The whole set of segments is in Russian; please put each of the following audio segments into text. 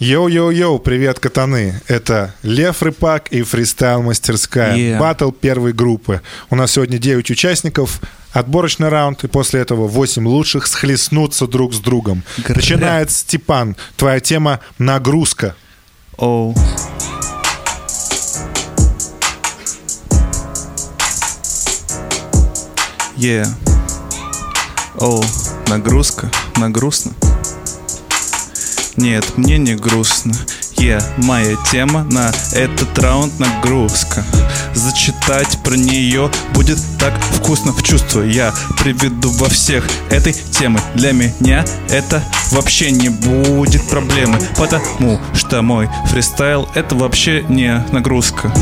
Йоу-йоу-йоу, привет, катаны. Это Лев Рыпак и фристайл-мастерская. Yeah. Батл первой группы. У нас сегодня 9 участников, отборочный раунд, и после этого 8 лучших схлестнутся друг с другом. Грэ. Начинает Степан. Твоя тема «Нагрузка». Оу. Yeah. Оу, нагрузка, нагрузно. Нет, мне не грустно. Yeah, моя тема на этот раунд нагрузка. Зачитать про нее будет так вкусно в чувство. Я приведу во всех этой темы. Для меня это вообще не будет проблемы, потому что мой фристайл это вообще не нагрузка.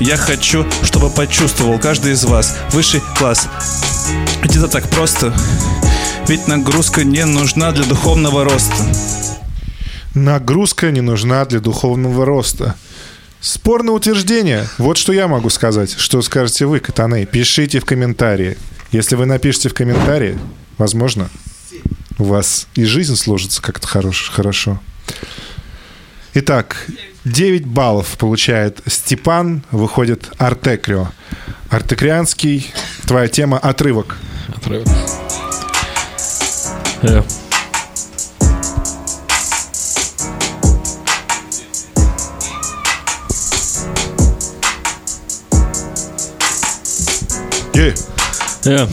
Я хочу, чтобы почувствовал каждый из вас высший класс. Это так просто, ведь нагрузка не нужна для духовного роста. Нагрузка не нужна для духовного роста. Спорное утверждение. Вот что я могу сказать. Что скажете вы, катаны? Пишите в комментарии. Если вы напишите в комментарии, возможно, у вас и жизнь сложится как-то хорош, хорошо. Итак, 9 баллов получает Степан, выходит Артекрио. Артекрианский, твоя тема «Отрывок». Отрывок. Э, Е. э,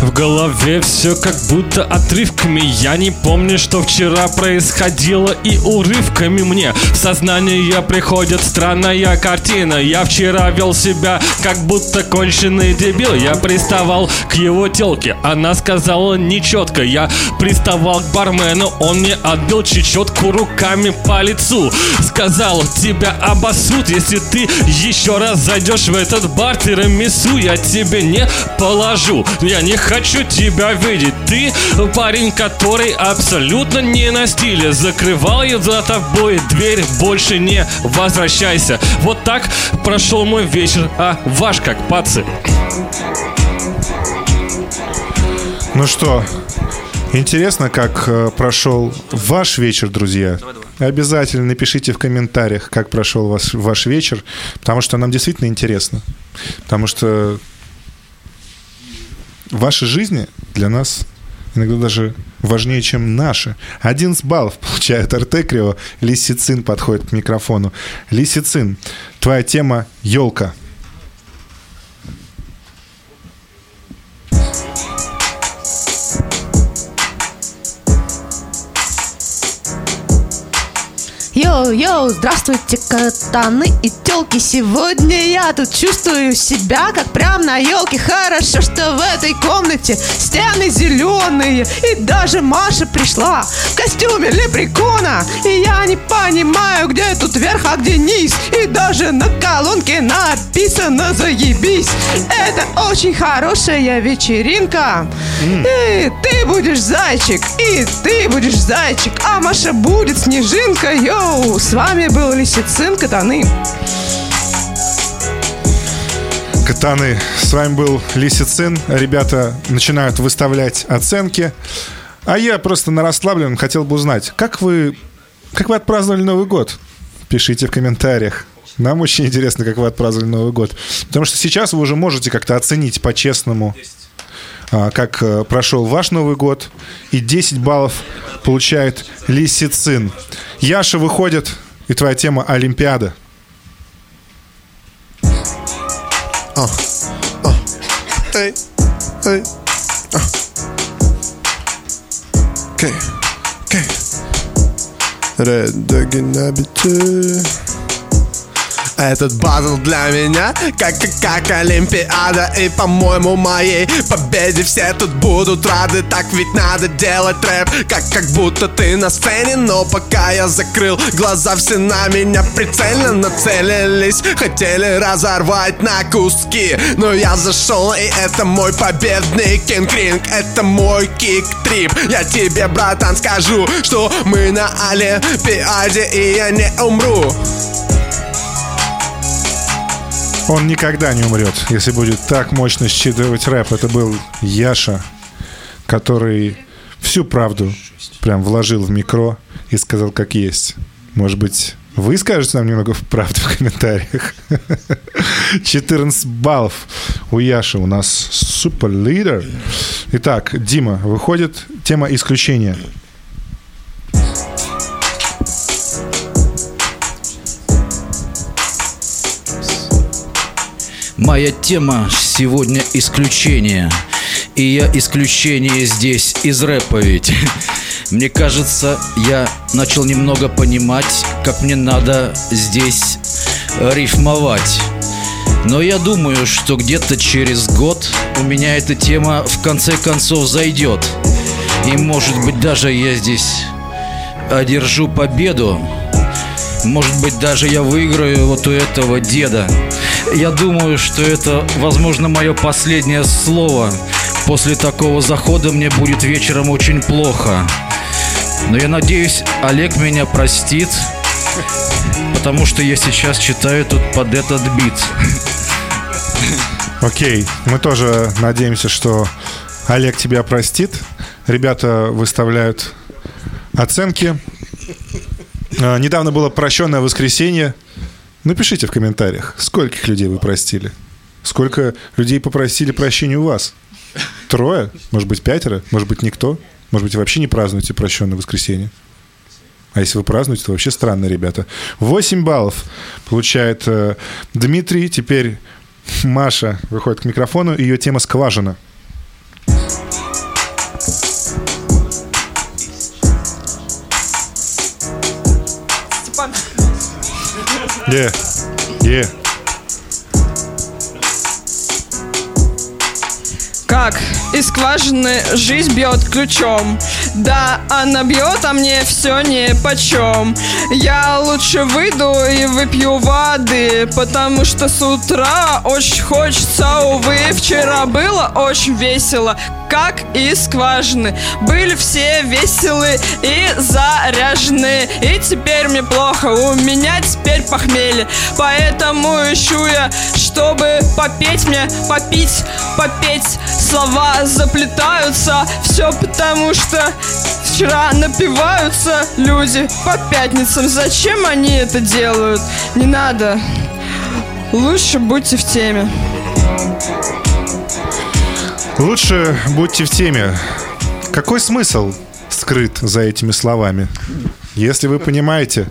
В голове все как будто отрывками. Я не помню, что вчера происходило И урывками мне в сознание приходит странная картина. Я вчера вел себя как будто конченый дебил. Я приставал к его телке Она сказала нечетко Я приставал к бармену Он мне отбил чечетку руками по лицу. Сказал, тебя обосрут Если ты еще раз зайдешь в этот бар Тирамису я тебе не положу Я не хочу тебя видеть. Ты парень, который абсолютно не на стиле. Закрывал я за тобой дверь Больше не возвращайся. Вот так прошел мой вечер. А ваш как пацы? Ну что, интересно, как э, прошел ваш вечер, друзья? Обязательно напишите в комментариях, как прошел ваш, ваш вечер, потому что нам действительно интересно. Потому что ваши жизни для нас иногда даже важнее, чем наши. 11 баллов получает Артекрио. Лисицин подходит к микрофону. Лисицин, твоя тема «Елка». Йоу-йоу, здравствуйте, катаны и телки Сегодня я тут чувствую себя, как прям на елке Хорошо, что в этой комнате стены зеленые И даже Маша пришла в костюме лепрекона. И я не понимаю, где тут верх, а где низ. И даже на колонке написано «Заебись» Это очень хорошая вечеринка. И ты будешь зайчик, и ты будешь зайчик. А Маша будет снежинка, йоу С вами был Лисицин Катаны Катаны, с вами был Лисицин. Ребята начинают выставлять оценки. А я просто на расслабленном хотел бы узнать, как вы, как вы отпраздновали Новый год? Пишите в комментариях. Нам очень интересно, как вы отпраздновали Новый год. Потому что сейчас вы уже можете как-то оценить по-честному, а, как э, прошел ваш Новый год. И 10 баллов получает Лисицин. Яша выходит, и твоя тема Олимпиада. Эй, эй, а. Окей, окей. Red Dog бите. Этот батл для меня как, как, как Олимпиада. И по-моему моей победе все тут будут рады. Так ведь надо делать рэп как, как будто ты на сцене Но пока я закрыл глаза все на меня прицельно нацелились. Хотели разорвать на куски Но я зашел и это мой победный кинг-ринг. Это мой кик-трип. Я тебе, братан, скажу, что мы на Олимпиаде И я не умру Он никогда не умрет, если будет так мощно считывать рэп. Это был Яша, который всю правду прям вложил в микро. и сказал как есть. Может быть, вы скажете нам немного правды в комментариях. 14 баллов у Яши. У нас супер лидер. Итак, Дима, выходит тема исключения. Моя тема сегодня исключение. И я исключение здесь из рэпа ведь. Мне кажется, я начал немного понимать, как мне надо здесь рифмовать. Но я думаю, что где-то через год у меня эта тема в конце концов зайдет. И может быть даже я здесь одержу победу. Может быть даже я выиграю вот у этого деда. Я думаю, что это, возможно, мое последнее слово. После такого захода мне будет вечером очень плохо. Но я надеюсь, Олег меня простит, потому что я сейчас читаю тут под этот бит. Окей, мы тоже надеемся, что Олег тебя простит. Ребята выставляют оценки. А, Недавно было прощенное воскресенье. Напишите в комментариях, скольких людей вы простили. Сколько людей попросили прощения у вас? Трое? Может быть, пятеро? Может быть, никто? Может быть, вообще не празднуете прощенное воскресенье? А если вы празднуете, то вообще странно, ребята. 8 баллов получает э, Дмитрий. Теперь Маша выходит к микрофону. Ее тема «Скважина». Yeah. Yeah. Как из скважины жизнь бьет ключом. Да, она бьет, а мне все не почем Я лучше выйду и выпью воды Потому что с утра очень хочется, увы Вчера было очень весело, как из скважины. Были все веселы и заряжены. И теперь мне плохо, у меня теперь похмелье. Поэтому ищу я, чтобы попеть мне, попить, попеть Слова заплетаются, все потому что вчера напиваются люди по пятницам Зачем они это делают? Не надо Лучше будьте в теме Лучше будьте в теме. Какой смысл скрыт за этими словами? Если вы понимаете,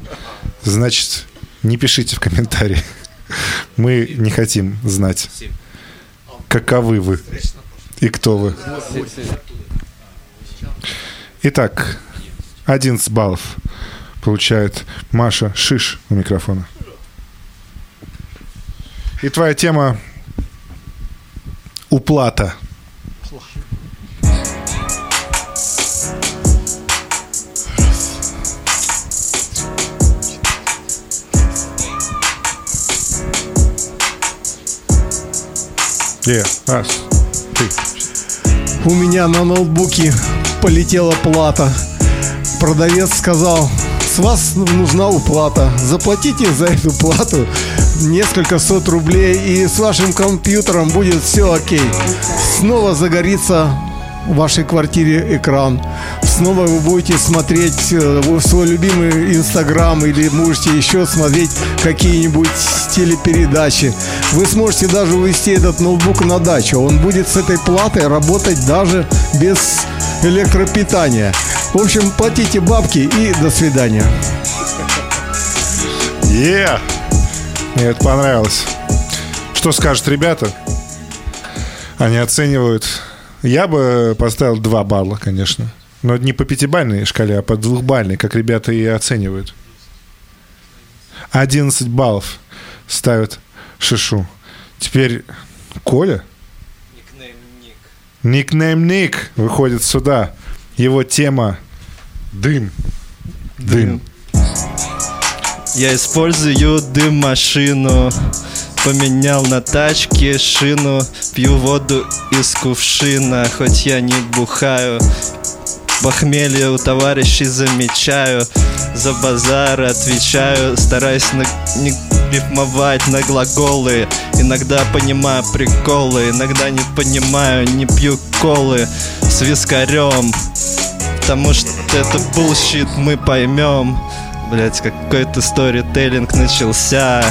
значит, не пишите в комментарии. Мы не хотим знать, каковы вы и кто вы. Итак, 11 баллов получает Маша Шиш у микрофона. И твоя тема уплата. Yeah, раз, ты. У меня на ноутбуке полетела плата. Продавец сказал, с вас нужна уплата. Заплатите за эту плату несколько сот рублей, и с вашим компьютером будет все окей. Снова загорится в вашей квартире экран. Снова вы будете смотреть э, свой любимый Инстаграм или можете еще смотреть какие-нибудь телепередачи. Вы сможете даже увезти этот ноутбук на дачу. Он будет с этой платой работать даже без электропитания. В общем, платите бабки и до свидания. Yeah! Мне это понравилось. Что скажут ребята? Они оценивают... Я бы поставил 2 балла, конечно. Но не по пятибальной шкале, а по двухбальной, как ребята и оценивают. 11 баллов ставят Шишу. Теперь Коля? Никнейм Ник выходит сюда. Его тема дым. Дым. Я использую дым-машину Поменял на тачке шину Пью воду из кувшина Хоть я не бухаю Похмелье у товарищей замечаю За базар отвечаю Стараюсь на... не рифмовать на глаголы Иногда понимаю приколы Иногда не понимаю, не пью колы С вискарем Потому что это bullshit, мы поймем. Блять, какой-то сторителлинг начался.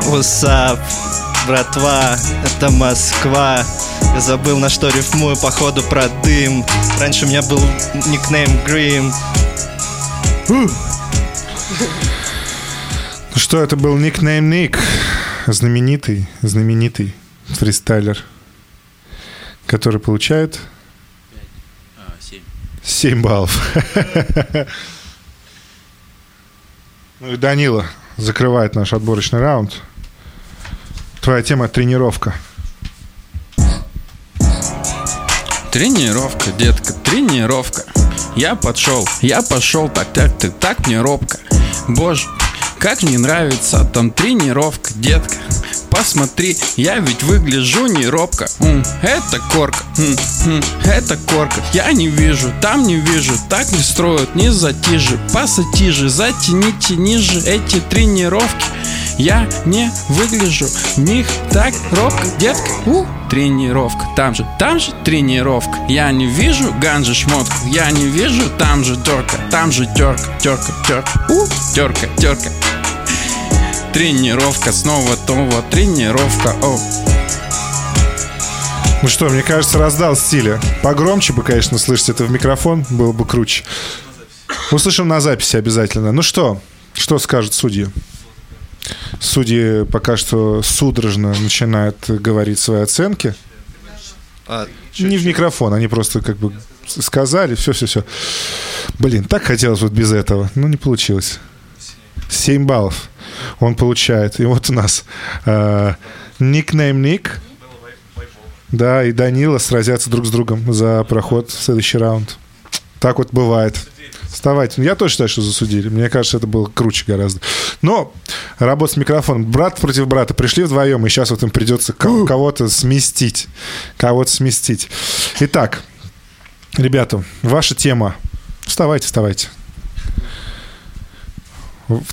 Up, братва, это Москва. Я забыл, на что рифмую, походу, про дым. Раньше у меня был никнейм Грим. Ну что, это был никнейм Ник, знаменитый, знаменитый фристайлер, который получает 7 баллов. Ну и Данила закрывает наш отборочный раунд. Твоя тема тренировка. Тренировка, детка, тренировка. Я подшел, я пошел, так, так, так, так мне робко. Боже, как мне нравится там тренировка, детка. Посмотри, я ведь выгляжу не робко. М, это корка, м, м, это корка. Я не вижу, там не вижу, так не строят, не затижи. Пассатижи, затяните ниже эти тренировки. Я не выгляжу в них так робко, детка. У, тренировка, там же, там же тренировка. Я не вижу ганжи шмотку, я не вижу там же терка, там же терка, терка, терка. У, терка, терка. Тренировка, снова това тренировка, о. Ну что, мне кажется, раздал стиля. Погромче бы, конечно, слышать это в микрофон, было бы круче. Услышим на записи обязательно. Ну что, что скажут судьи? Судьи пока что судорожно начинают говорить свои оценки. А, Не в микрофон, они просто как бы сказали, все-все-все. Блин, так хотелось вот без этого, но не получилось. 7 баллов он получает. И вот у нас э, никнейм Ник, да, и Данила сразятся друг с другом за проход в следующий раунд. Так вот бывает. Вставайте. Я тоже считаю, что засудили. Мне кажется, это было круче гораздо. Но работа с микрофоном. Брат против брата. Пришли вдвоем, и сейчас вот им придется ко- кого-то сместить. Кого-то сместить. Итак, ребята, ваша тема. Вставайте, вставайте.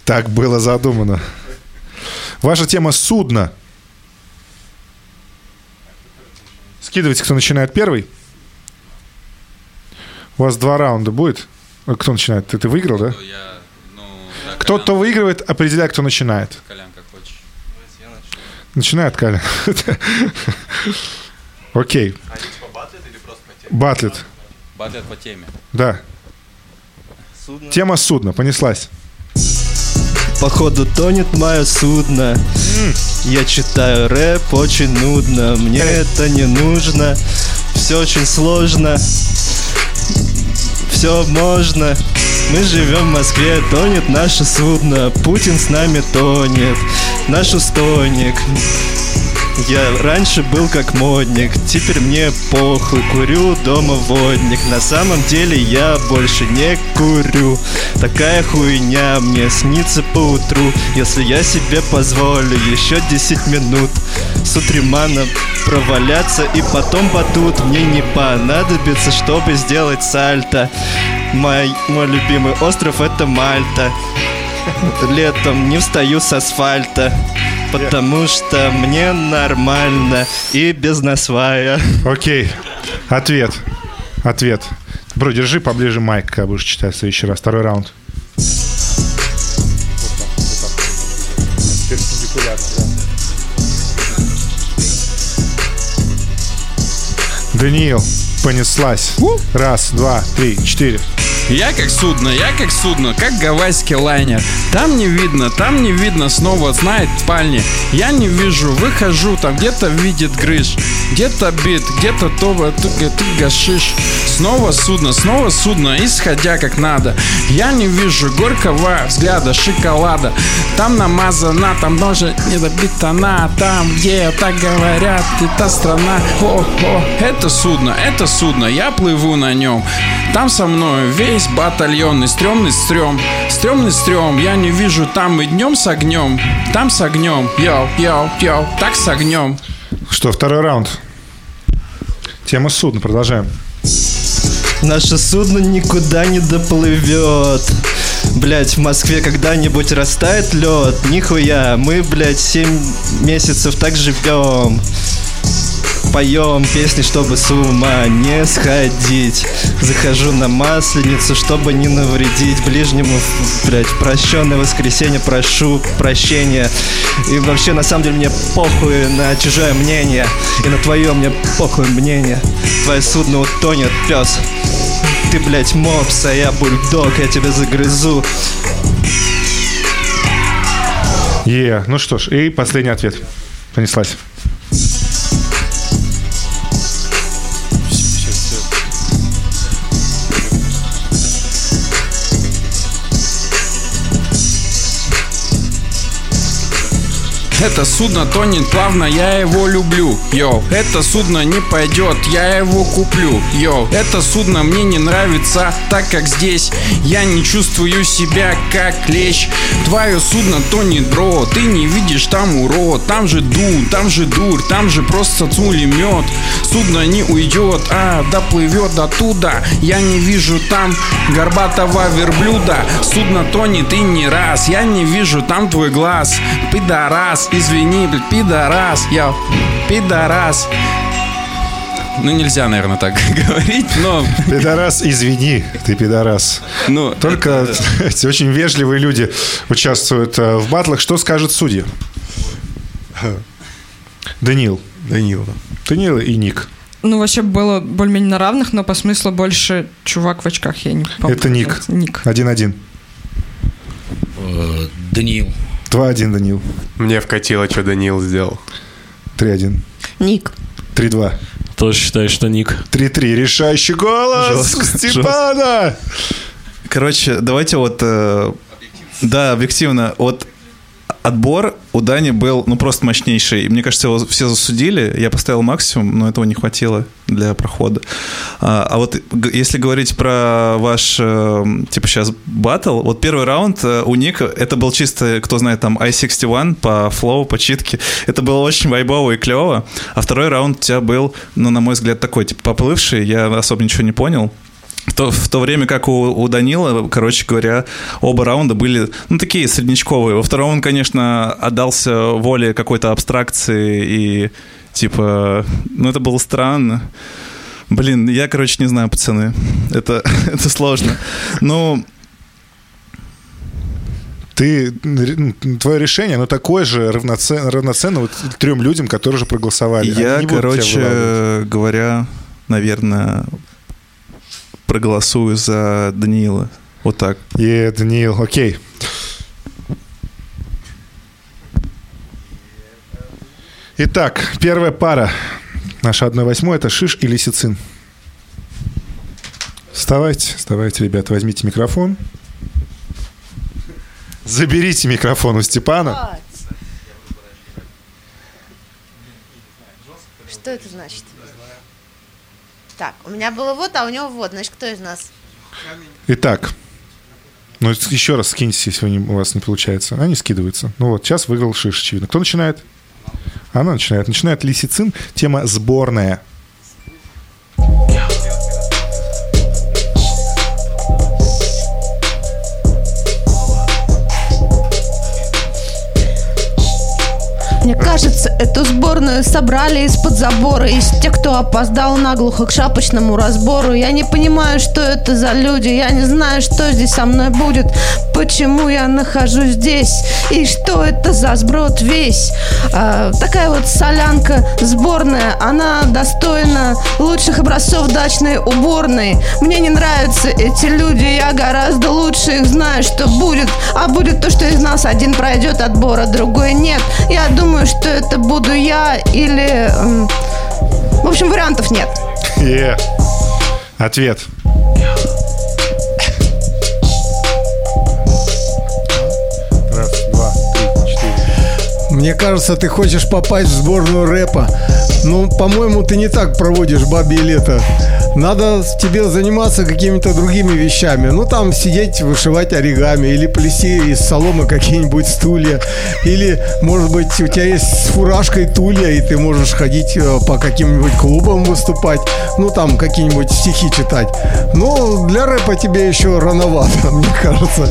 Так было задумано. Ваша тема судно. Скидывайте, кто начинает первый. У вас два раунда будет. А Кто начинает? Ты, ты выиграл, да? Я, ну, Кто, кто выигрывает, определяй, кто начинает. Колян, как хочешь. Начинает Каля. Окей. Батлет. Батлет по теме. Да. судно. Тема судна. Понеслась. Походу тонет мое судно Я читаю рэп очень нудно Мне это не нужно Все очень сложно Все можно. Мы живем в Москве, тонет наше судно. Путин с нами тонет. Наш устойник я раньше был как модник, теперь мне похуй, курю дома водник. На самом деле я больше не курю. Такая хуйня мне снится по утру Если я себе позволю еще 10 минут С утремана проваляться и потом батут. Мне не понадобится, чтобы сделать сальто. Мой, мой любимый остров это Мальта. Летом не встаю с асфальта Потому что мне нормально и без насвая. Окей. Ответ. Ответ. Бро, держи поближе майк, когда будешь читать в следующий раз. Второй раунд. Даниил, понеслась. Раз, два, три, четыре. Я как судно, я как судно, как гавайский лайнер. Там не видно, там не видно, снова знает спальни. Я не вижу, выхожу, там где-то видит грыж. Где-то бит, где-то то, ты, ты гашиш. Снова судно, снова судно, исходя как надо. Я не вижу горького взгляда, шоколада. Там намазана, там тоже не добита она. Там, где так говорят, это страна. О, о, это судно, это судно, я плыву на нем. Там со мной весь батальон и стрёмный стрём Стрёмный стрём, я не вижу там и днем с огнем Там с огнем, йоу, йоу, йоу, так с огнем Что, второй раунд? Тема судна, продолжаем. Наше судно никуда не доплывет. Блять, в Москве когда-нибудь растает лед? Нихуя, мы, блять, 7 месяцев так живем. Поем песни, чтобы с ума не сходить Захожу на масленицу, чтобы не навредить Ближнему, блядь, в прощенное воскресенье прошу прощения И вообще, на самом деле, мне похуй на чужое мнение И на твое мне похуй мнение Твое судно утонет, пес Ты, блядь, мопс, а я бульдог, я тебя загрызу Е, ну что ж, и последний ответ. Понеслась. Это судно тонет плавно, я его люблю. Йоу, это судно не пойдет, я его куплю. Йоу, это судно мне не нравится, так как здесь я не чувствую себя как клещ. Твое судно тонет, бро, ты не видишь там урод. Там же ду, там же дурь, там же просто цулемет. Судно не уйдет, а доплывет оттуда. Я не вижу там горбатого верблюда. Судно тонет и не раз, я не вижу там твой глаз. Пидорас, извини, блядь, пидорас, я пидорас. Ну, нельзя, наверное, так говорить, но... Пидорас, извини, ты пидорас. Ну, Только эти очень вежливые люди участвуют э, в батлах. Что скажет судья? Данил. Данил. Данил и Ник. Ну, вообще было более-менее на равных, но по смыслу больше чувак в очках, я не помню. Это Ник. Ник. Один-один. Э, Даниил. Два-один, Данил. Мне вкатило, что Данил сделал. Три-один. Ник. Три-два. Тоже считаю, что Ник. Три-три. Решающий голос Жестко, Степана. Короче, давайте вот... э, да, объективно. Вот отбор у Дани был, ну, просто мощнейший. Мне кажется, его все засудили. Я поставил максимум, но этого не хватило для прохода. А, а вот если говорить про ваш, э, типа, сейчас батл, вот первый раунд э, у Ника, это был чисто, кто знает, там, i61 по флоу, по читке. Это было очень вайбово и клево. А второй раунд у тебя был, ну, на мой взгляд, такой, типа, поплывший. Я особо ничего не понял. В то, в то время как у, у Данила, короче говоря, оба раунда были, ну, такие среднячковые. Во втором он, конечно, отдался воле какой-то абстракции и, типа, ну, это было странно. Блин, я, короче, не знаю, пацаны. Это, это сложно. Ну, Ты, твое решение, оно такое же равноценно, равноценно вот трем людям, которые уже проголосовали. Я, короче говоря, наверное, проголосую за Даниила. Вот так. И Даниил, окей. Итак, первая пара. Наша 1-8 это Шиш и Лисицин. Вставайте, вставайте, ребята, возьмите микрофон. Заберите микрофон у Степана. Что это значит? Так, у меня было вот, а у него вот. Значит, кто из нас? Итак, ну еще раз скиньтесь, если не- у вас не получается. Они скидываются. Ну вот, сейчас выиграл Шиш, очевидно. Кто начинает? Она начинает. Начинает Лисицин. Тема сборная. Собрали из-под забора. Из тех, кто опоздал наглухо к шапочному разбору. Я не понимаю, что это за люди. Я не знаю, что здесь со мной будет. Почему я нахожусь здесь? И что это за сброд весь? А, Такая вот солянка сборная. Она достойна лучших образцов дачной уборной. Мне не нравятся эти люди. Я гораздо лучше их знаю, что будет. А будет то, что из нас один пройдет отбор, а другой нет. Я думаю, что это буду я или... В общем, вариантов нет Е. Ответ. Раз, два, три, четыре. Мне кажется, ты хочешь попасть в сборную рэпа. Ну, по-моему, ты не так проводишь бабье лето. Надо тебе заниматься какими-то другими вещами. Ну, там сидеть, вышивать оригами, или плести из соломы какие-нибудь стулья. Или, может быть, у тебя есть с фуражкой тулья, и ты можешь ходить э, по каким-нибудь клубам выступать. Ну, там какие-нибудь стихи читать. Но для рэпа тебе еще рановато, мне кажется.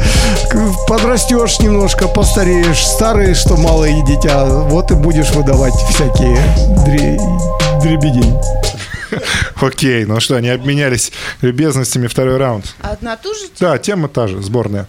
Подрастешь немножко, постареешь. Старый, что малое дитя, вот и будешь выдавать всякие дре- дребедень. Окей, ну что, они обменялись любезностями второй раунд. Одна ту же Да, тема та же, сборная.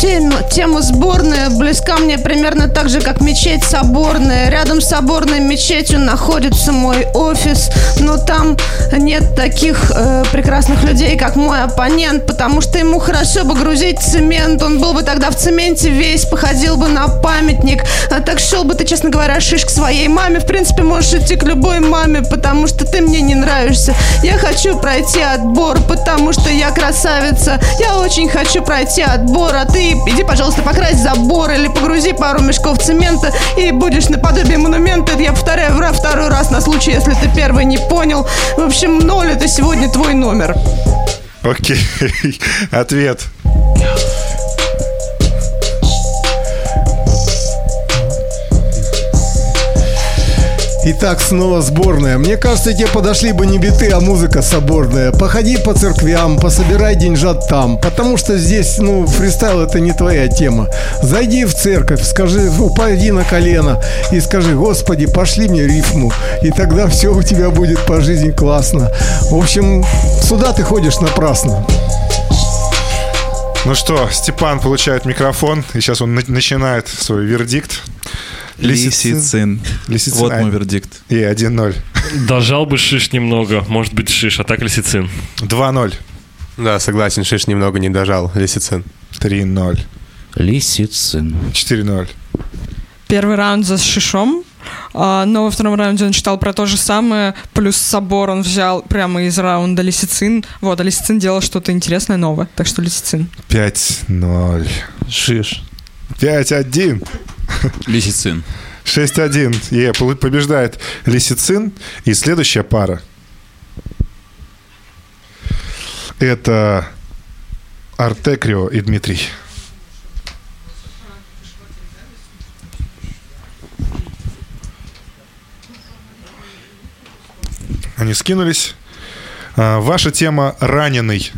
Тема, тема сборная близка мне примерно так же, как мечеть соборная. Рядом с соборной мечетью находится мой офис, но там нет таких э, прекрасных людей, как мой оппонент, потому что ему хорошо бы грузить цемент. Он был бы тогда в цементе весь, походил бы на памятник. А так шел бы ты, честно говоря, шиш к своей маме. В принципе, можешь идти к любой маме, потому что ты мне не нравишься. Я хочу пройти отбор, потому что я красавица. Я очень хочу пройти отбор, а ты иди, пожалуйста, покрась забор или погрузи пару мешков цемента и будешь наподобие монумента. Я повторяю вра- второй раз на случай, если ты первый не понял. В общем, ноль это сегодня твой номер. Окей, ответ. Итак, снова сборная. Мне кажется, тебе подошли бы не биты, а музыка соборная. Походи по церквям, пособирай деньжат там. Потому что здесь, ну, фристайл это не твоя тема. Зайди в церковь, скажи, упади на колено и скажи, Господи, пошли мне рифму. И тогда все у тебя будет по жизни классно. В общем, сюда ты ходишь напрасно. Ну что, Степан получает микрофон, и сейчас он на- начинает свой вердикт. Лисицин. Лисицин. Вот мой вердикт. И 1-0. Дожал бы шиш немного, может быть шиш, а так лисицин. 2-0. Да, согласен, Шиш немного не дожал, Лисицин. 3-0. Лисицин. 4-0. Первый раунд за Шишом, но во втором раунде он читал про то же самое, плюс собор он взял прямо из раунда Лисицин. Вот, а Лисицин делал что-то интересное, новое, так что Лисицин. 5-0. Шиш. 5-1. Лисицин. 6-1. Е, побеждает Лисицин. И следующая пара. Это Артекрио и Дмитрий. Они скинулись. А, Ваша тема «Раненый».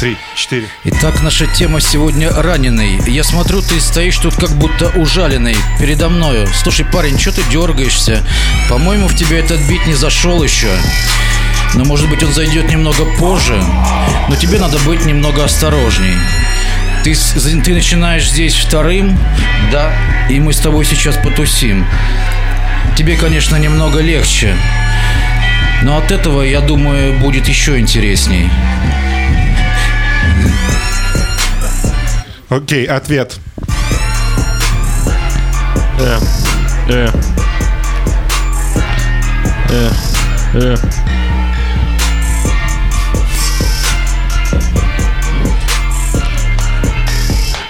Три, четыре. Итак, наша тема сегодня раненый. Я смотрю, ты стоишь тут как будто ужаленный передо мною. Слушай, парень, что ты дергаешься? По-моему, в тебя этот бит не зашел еще. Но, может быть, он зайдет немного позже. Но тебе надо быть немного осторожней. Ты, ты начинаешь здесь вторым, да, и мы с тобой сейчас потусим. Тебе, конечно, немного легче. Но от этого, я думаю, будет еще интересней. Окей, ответ. Э, э. Э, э.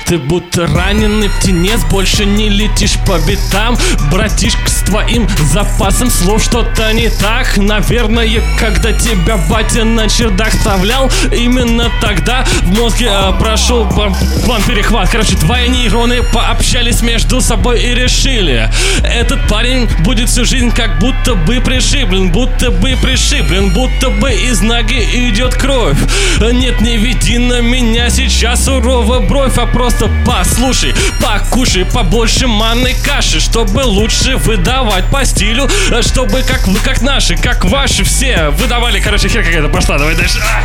Ты будто раненый птенец, больше не летишь по битам. Братишка, с твоим запасом слов что-то не так. Наверное, когда тебя батя на чердак вставлял Именно тогда в мозге э, прошел план, план перехват. Короче, твои нейроны пообщались между собой и решили Этот парень будет всю жизнь как будто бы пришиблен Будто бы пришиблен, будто бы из ноги идет кровь. Нет, не веди на меня сейчас сурово бровь А просто послушай, покушай побольше манной каши Чтобы лучше выдавать по стилю э, Чтобы как вы, как наши, как ваши все Выдавали, короче, хер какая-то пошла, давай дальше А!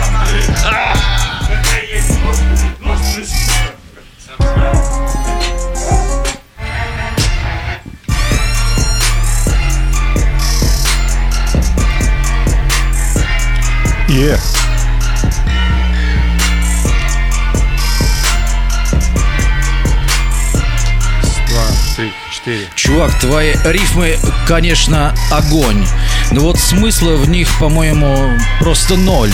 А! Какая 4. Чувак, твои рифмы, конечно, огонь. Но вот смысла в них, по-моему, просто ноль.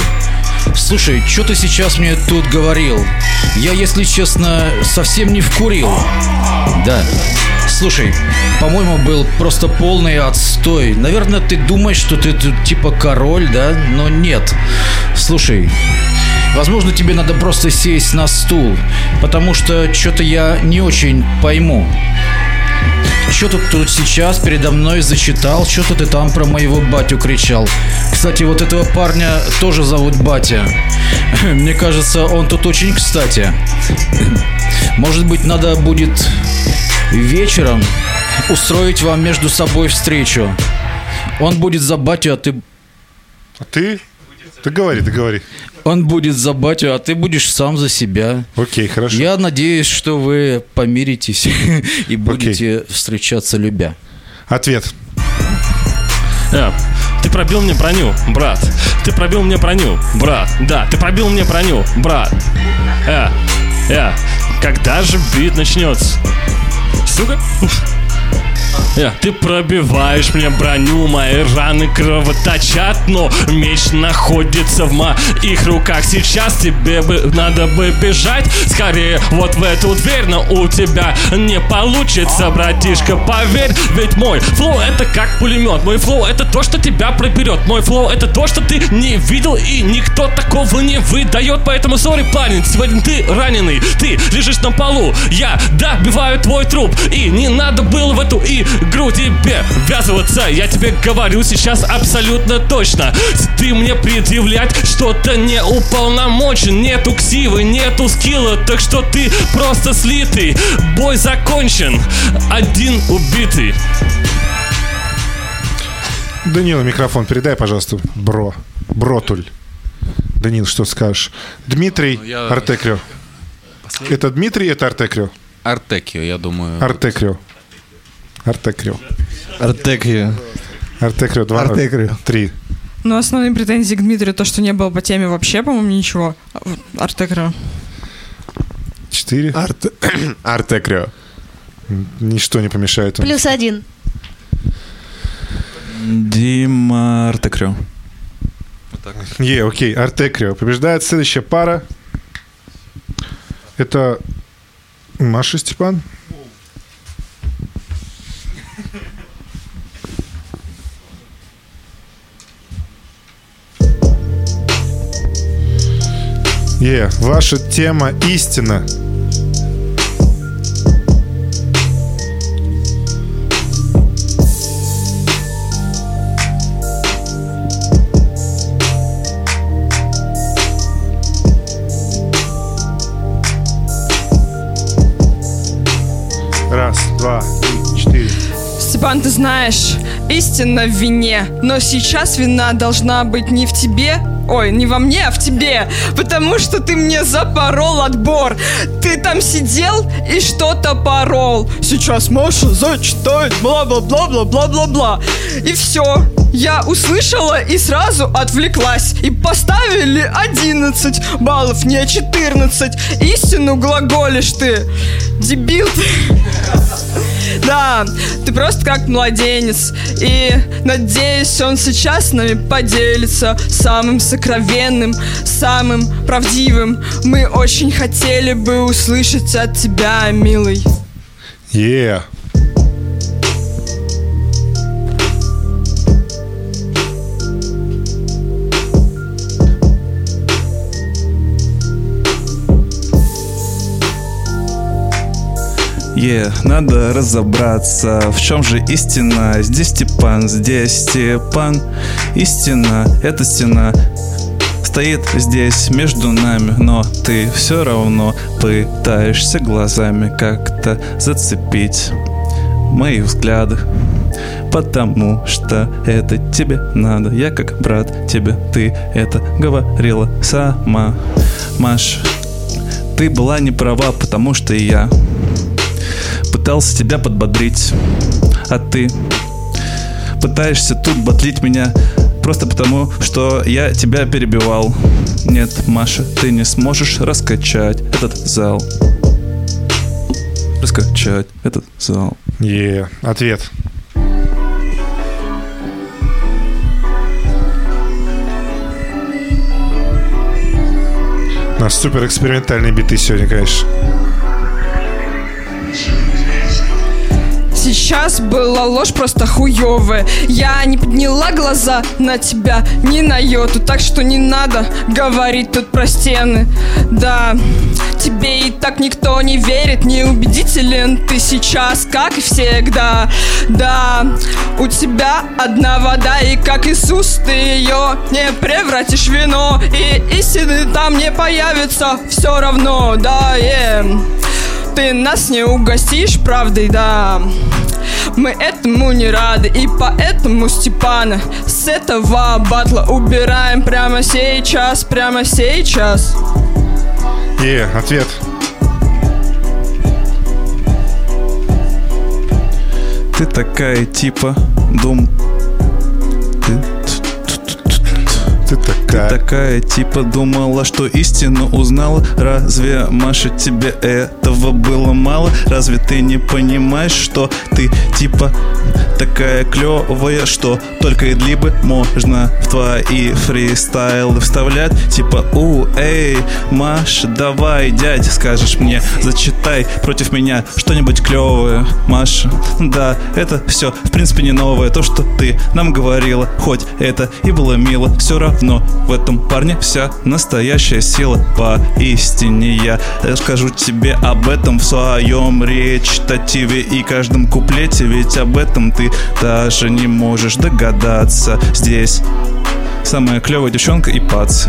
Слушай, что ты сейчас мне тут говорил? Я, если честно, совсем не вкурил. Да. Слушай, по-моему, был просто полный отстой. Наверное, ты думаешь, что ты тут типа король, да? Но нет. Слушай, возможно, тебе надо просто сесть на стул, потому что что-то я не очень пойму что ты тут сейчас передо мной зачитал? Что-то ты там про моего батю кричал. Кстати, вот этого парня тоже зовут Батя. Мне кажется, он тут очень кстати. Может быть, надо будет вечером устроить вам между собой встречу. Он будет за батю, а ты... А ты? Ты говори, ты говори. Он будет за батю, а ты будешь сам за себя. Окей, хорошо. Я надеюсь, что вы помиритесь и будете встречаться любя. Ответ. Э, ты пробил мне броню, брат. Ты пробил мне броню, брат. Да, ты пробил мне броню, брат. Э, э, когда же бит начнется? Сука. Э, Ты пробиваешь мне броню, мои раны кровоточат, но меч находится в моих руках. Сейчас тебе бы надо бы бежать скорее. Вот в эту дверь, но у тебя не получится, братишка, поверь, ведь мой флоу это как пулемет, мой flow это то, что тебя проберет, мой flow это то, что ты не видел и никто такого не выдает, поэтому сори, парень, сегодня ты раненый, ты лежишь на полу, я добиваю твой труп, и не надо было в эту игру тебе ввязываться, я тебе говорю сейчас абсолютно точно, ты мне предъявлять что-то не уполномочен, нету ксивы, нету скилла, так что ты просто слитый, бой закончен, один убитый. Данила, микрофон передай, пожалуйста, бро. Бротуль. Данил, что скажешь? Дмитрий я- Артекрио. Это Дмитрий, это Артекрио. Артекио, я думаю. Артекрио. Артекрио. Артекио. Артекрио 2 Артекрио. 3. Но основные претензии к Дмитрию то, что не было по теме вообще, по-моему, ничего. А вот Артекра. 4. Арт... Артекрио. Ничто не помешает. Плюс один. Дима Артекрё. Е, окей, Артекрио. Побеждает следующая пара. Это Маша Степан. Е, ваша тема истина. Степан, ты знаешь, истина в вине, но сейчас вина должна быть не в тебе, ой, не во мне, а в тебе, потому что ты мне запорол отбор. Ты там сидел и что-то порол. Сейчас Маша зачитает бла-бла-бла-бла-бла-бла-бла. И все. Я услышала и сразу отвлеклась. И поставили 11 баллов, не 14. Истину глаголишь ты. Дебил ты. Да, ты просто как младенец. И надеюсь, он сейчас с нами поделится Самым сокровенным, самым правдивым. Мы очень хотели бы услышать от тебя, милый Е, надо разобраться, в чем же истина. Здесь Степан, здесь Степан. Истина, эта стена стоит здесь между нами, но ты все равно пытаешься глазами как-то зацепить мои взгляды. Потому что это тебе надо. Я как брат тебе, ты это говорила сама. Маш, ты была не права, потому что я пытался тебя подбодрить, а ты пытаешься тут батлить меня просто потому, что я тебя перебивал. Нет, Маша, ты не сможешь раскачать этот зал. Раскачать этот зал. Е. Ответ. У нас супер экспериментальные биты сегодня, конечно. Сейчас была ложь просто хуевая Я не подняла глаза на тебя ни на йоту Так что не надо говорить тут про стены. Да, тебе и так никто не верит Неубедителен ты сейчас, как и всегда. Да, у тебя одна вода И как Иисус ты ее не превратишь в вино. И истины там не появится Все равно, да, е Ты нас не угостишь правдой, да мы этому не рады И поэтому Степана С этого батла убираем Прямо сейчас, прямо сейчас Е, ответ. Ты такая типа дум... Ты Ты такая. такая типа думала, что истину узнала Разве, Маша, тебе этого было мало? Разве ты не понимаешь, что ты типа такая клевая, что только идлибы можно в твои фристайлы вставлять? Типа, у, эй, Маша, давай, дядь, скажешь мне, зачитай против меня что-нибудь клевое, Маша. Да, это все, в принципе, не новое, то, что ты нам говорила, хоть это и было мило, все равно в этом парне вся настоящая сила. Поистине я расскажу тебе об этом в своем речитативе и каждом куплете, ведь об этом ты даже не можешь догадаться. Здесь самая клевая девчонка и пац.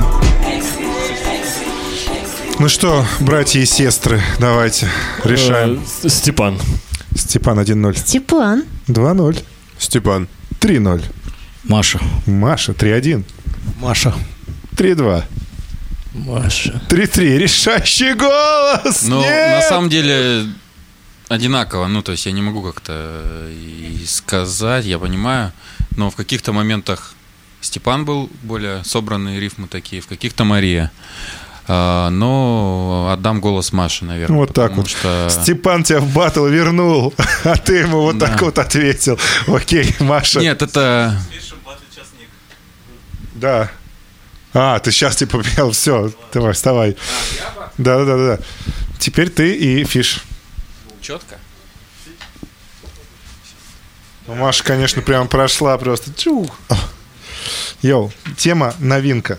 Ну что, братья и сестры, давайте решаем. Э, Степан. Степан 1-0. Степан. 2-0. Степан. 3-0. Маша. Маша 3-1. Маша. 3-2. Маша. 3-3. Решающий голос! Ну, Нет! на самом деле, одинаково. Ну, то есть я не могу как-то и сказать, я понимаю. Но в каких-то моментах Степан был более собранные рифмы такие, в каких-то Мария. А, но отдам голос Маше, наверное. Вот так потому вот. Что... Степан тебя в батл вернул, а ты ему вот Да. так вот ответил. Окей, Маша. Нет, это... Да. А, ты сейчас типа поменял. Все, давай, вставай. Да, да, да, да. Теперь ты и Фиш. Четко? Ну, Маша, конечно, прям прошла просто. Чух. Йоу, тема новинка.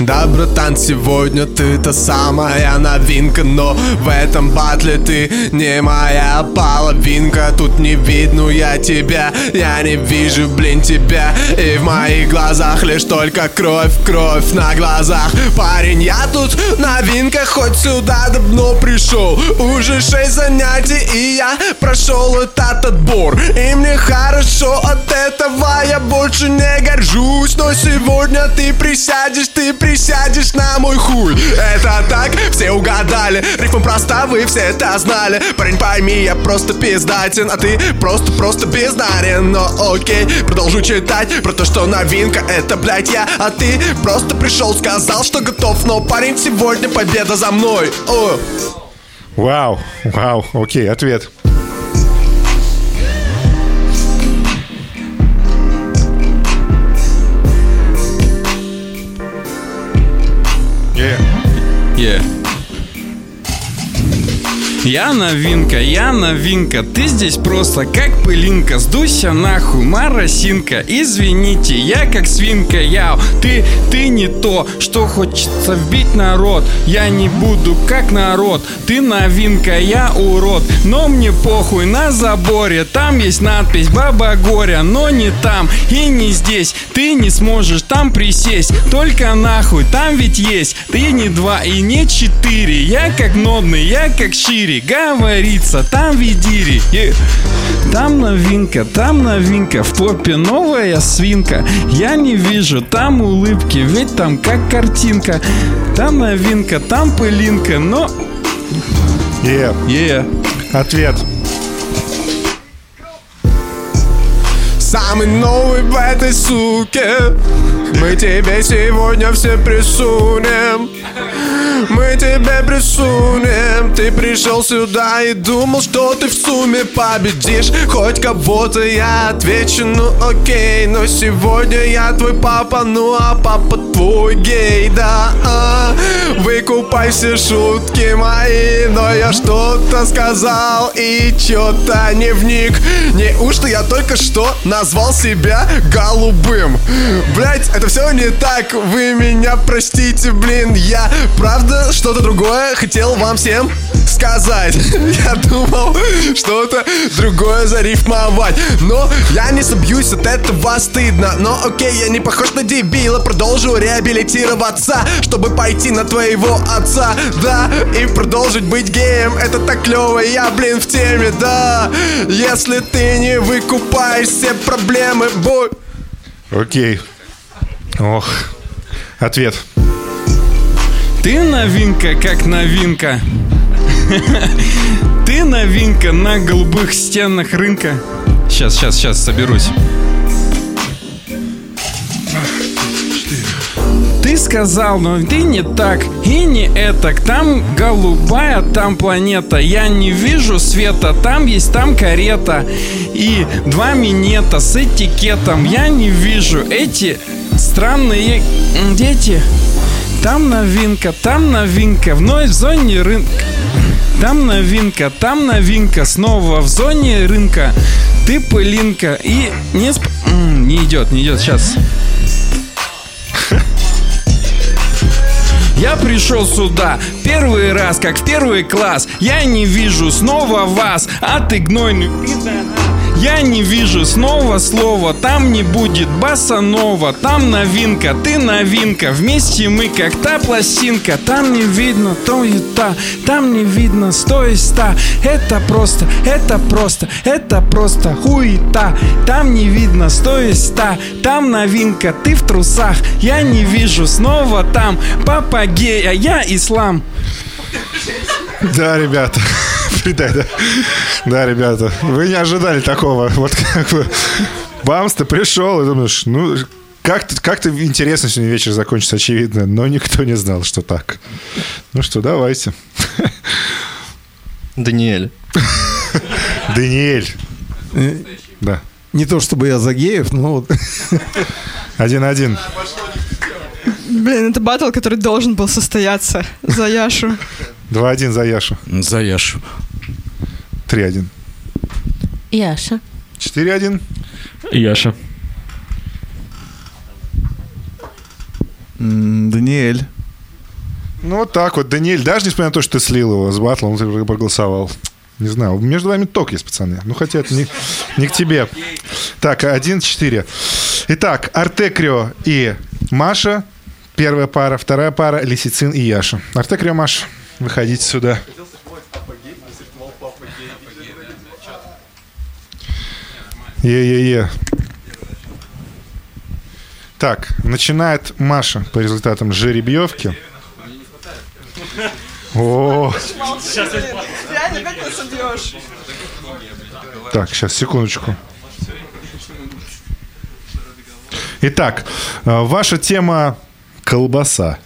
Да, братан, сегодня ты та самая новинка Но в этом батле ты не моя половинка. Тут не видно я тебя, я не вижу, блин, тебя. И в моих глазах лишь только кровь, кровь на глазах. Парень, я тут новинка, хоть сюда давно пришел. Уже шесть занятий, и я прошел этот отбор. И мне хорошо от этого, я больше не горжусь. Но сегодня ты присядешь, ты присядешь на мой хуй. Это так, все угадали. Рифма проста, вы все это знали. Парень, пойми, я просто пиздатен А ты просто-просто бездарен. Но окей, продолжу читать Про то, что новинка, это, блядь, я. А ты просто пришел, сказал, что готов Но, парень, сегодня победа за мной. О. Вау, вау, окей, ответ. Yeah. Я новинка, я новинка Ты здесь просто как пылинка. Сдуйся нахуй, моросинка Извините, я как свинка Яу, ты, ты не то Что хочется вбить народ. Я не буду как народ Ты новинка, я урод. Но мне похуй, на заборе Там есть надпись Баба Горя Но не там и не здесь. Ты не сможешь там присесть Только нахуй, там ведь есть. Ты не два и не четыре Я как нодный, я как Говорится, там видири. Там новинка, там новинка В попе новая свинка Я не вижу там улыбки Ведь там как картинка Там новинка, там пылинка Но... Е. Е. Ответ. Самый новый в этой суке Мы тебе сегодня все присунем Мы тебе присунем. Ты пришел сюда и думал, что ты в сумме победишь. Хоть кого-то я отвечу, ну окей. Но сегодня я твой папа, ну а папа твой гей, да а, Выкупай все шутки мои. Но я что-то сказал и чё-то не вник. Неужто я только что назвал себя голубым? Блять, это все не так, вы меня простите, блин. Я правда что-то другое хотел вам всем сказать Я думал что-то другое зарифмовать Но я не собьюсь от этого стыдно Но окей, я не похож на дебила Продолжу реабилитироваться Чтобы пойти на твоего отца Да, и продолжить быть геем Это так клево, я, блин, в теме, да Если ты не выкупаешь все проблемы, бой Окей. Ох. Ответ. Ты новинка, как новинка. Ты новинка на голубых стенах рынка. Сейчас, сейчас, сейчас соберусь. Ты сказал, но ты не так и не этак Там голубая, там планета Я не вижу света, там есть там карета И два минета с этикетом Я не вижу эти странные дети Там новинка, там новинка Вновь в зоне рынка там новинка, там новинка, снова в зоне рынка. Ты пылинка и не сп... Не идет, не идет, сейчас. Я пришел сюда первый раз, как в первый класс. Я не вижу снова вас, а ты гнойный пидорас. Я не вижу снова слова, там не будет басанова, там новинка, ты новинка, вместе мы как та пластинка, там не видно то и та, там не видно сто и ста, это просто, это просто, это просто хуета, там не видно сто и ста, там новинка, ты в трусах, я не вижу снова там, папа гей, а я ислам. Да, ребята. Да, да. Да, ребята. Вы не ожидали такого. Вот как бы Бамс, ты пришел и думаешь, ну, как-то как интересно сегодня вечер закончится, очевидно, но никто не знал, что так. Ну что, давайте. Даниэль. Даниэль. Э, Да. Не то чтобы я за геев, но вот Один-один. Блин, это батл, который должен был состояться за Яшу. Два-один за Яшу. За Яшу. Три-один. Яша. Четыре-один. Яша. М, Даниэль. Ну, вот так вот. Даниэль, даже несмотря на то, что ты слил его с батлом, ты уже проголосовал. Не знаю, между вами ток есть, пацаны. Ну, хотя это не, не к тебе. Так, один-четыре. Итак, Артекрио и Маша. Первая пара. Вторая пара Лисицин и Яша. Артекрио, Маша, выходите сюда. Е-е-е. Так, начинает Маша по результатам жеребьевки. О, так, сейчас, секундочку. Итак, э, ваша тема колбаса.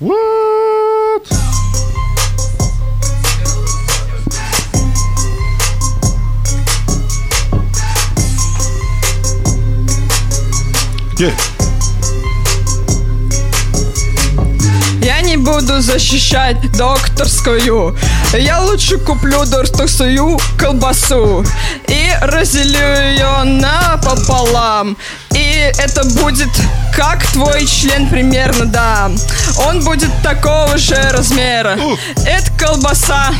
What? Е. Я не буду защищать докторскую. Я лучше куплю докторскую колбасу и разделю ее напополам. И это будет как твой член примерно, да. Он будет такого же размера. Эта колбаса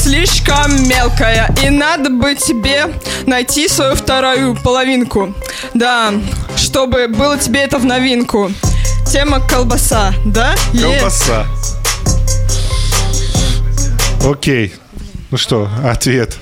слишком мелкая, и надо бы тебе найти свою вторую половинку. Да, чтобы было тебе это в новинку. Тема колбаса, да? Колбаса. Окей. Ну что, ответ.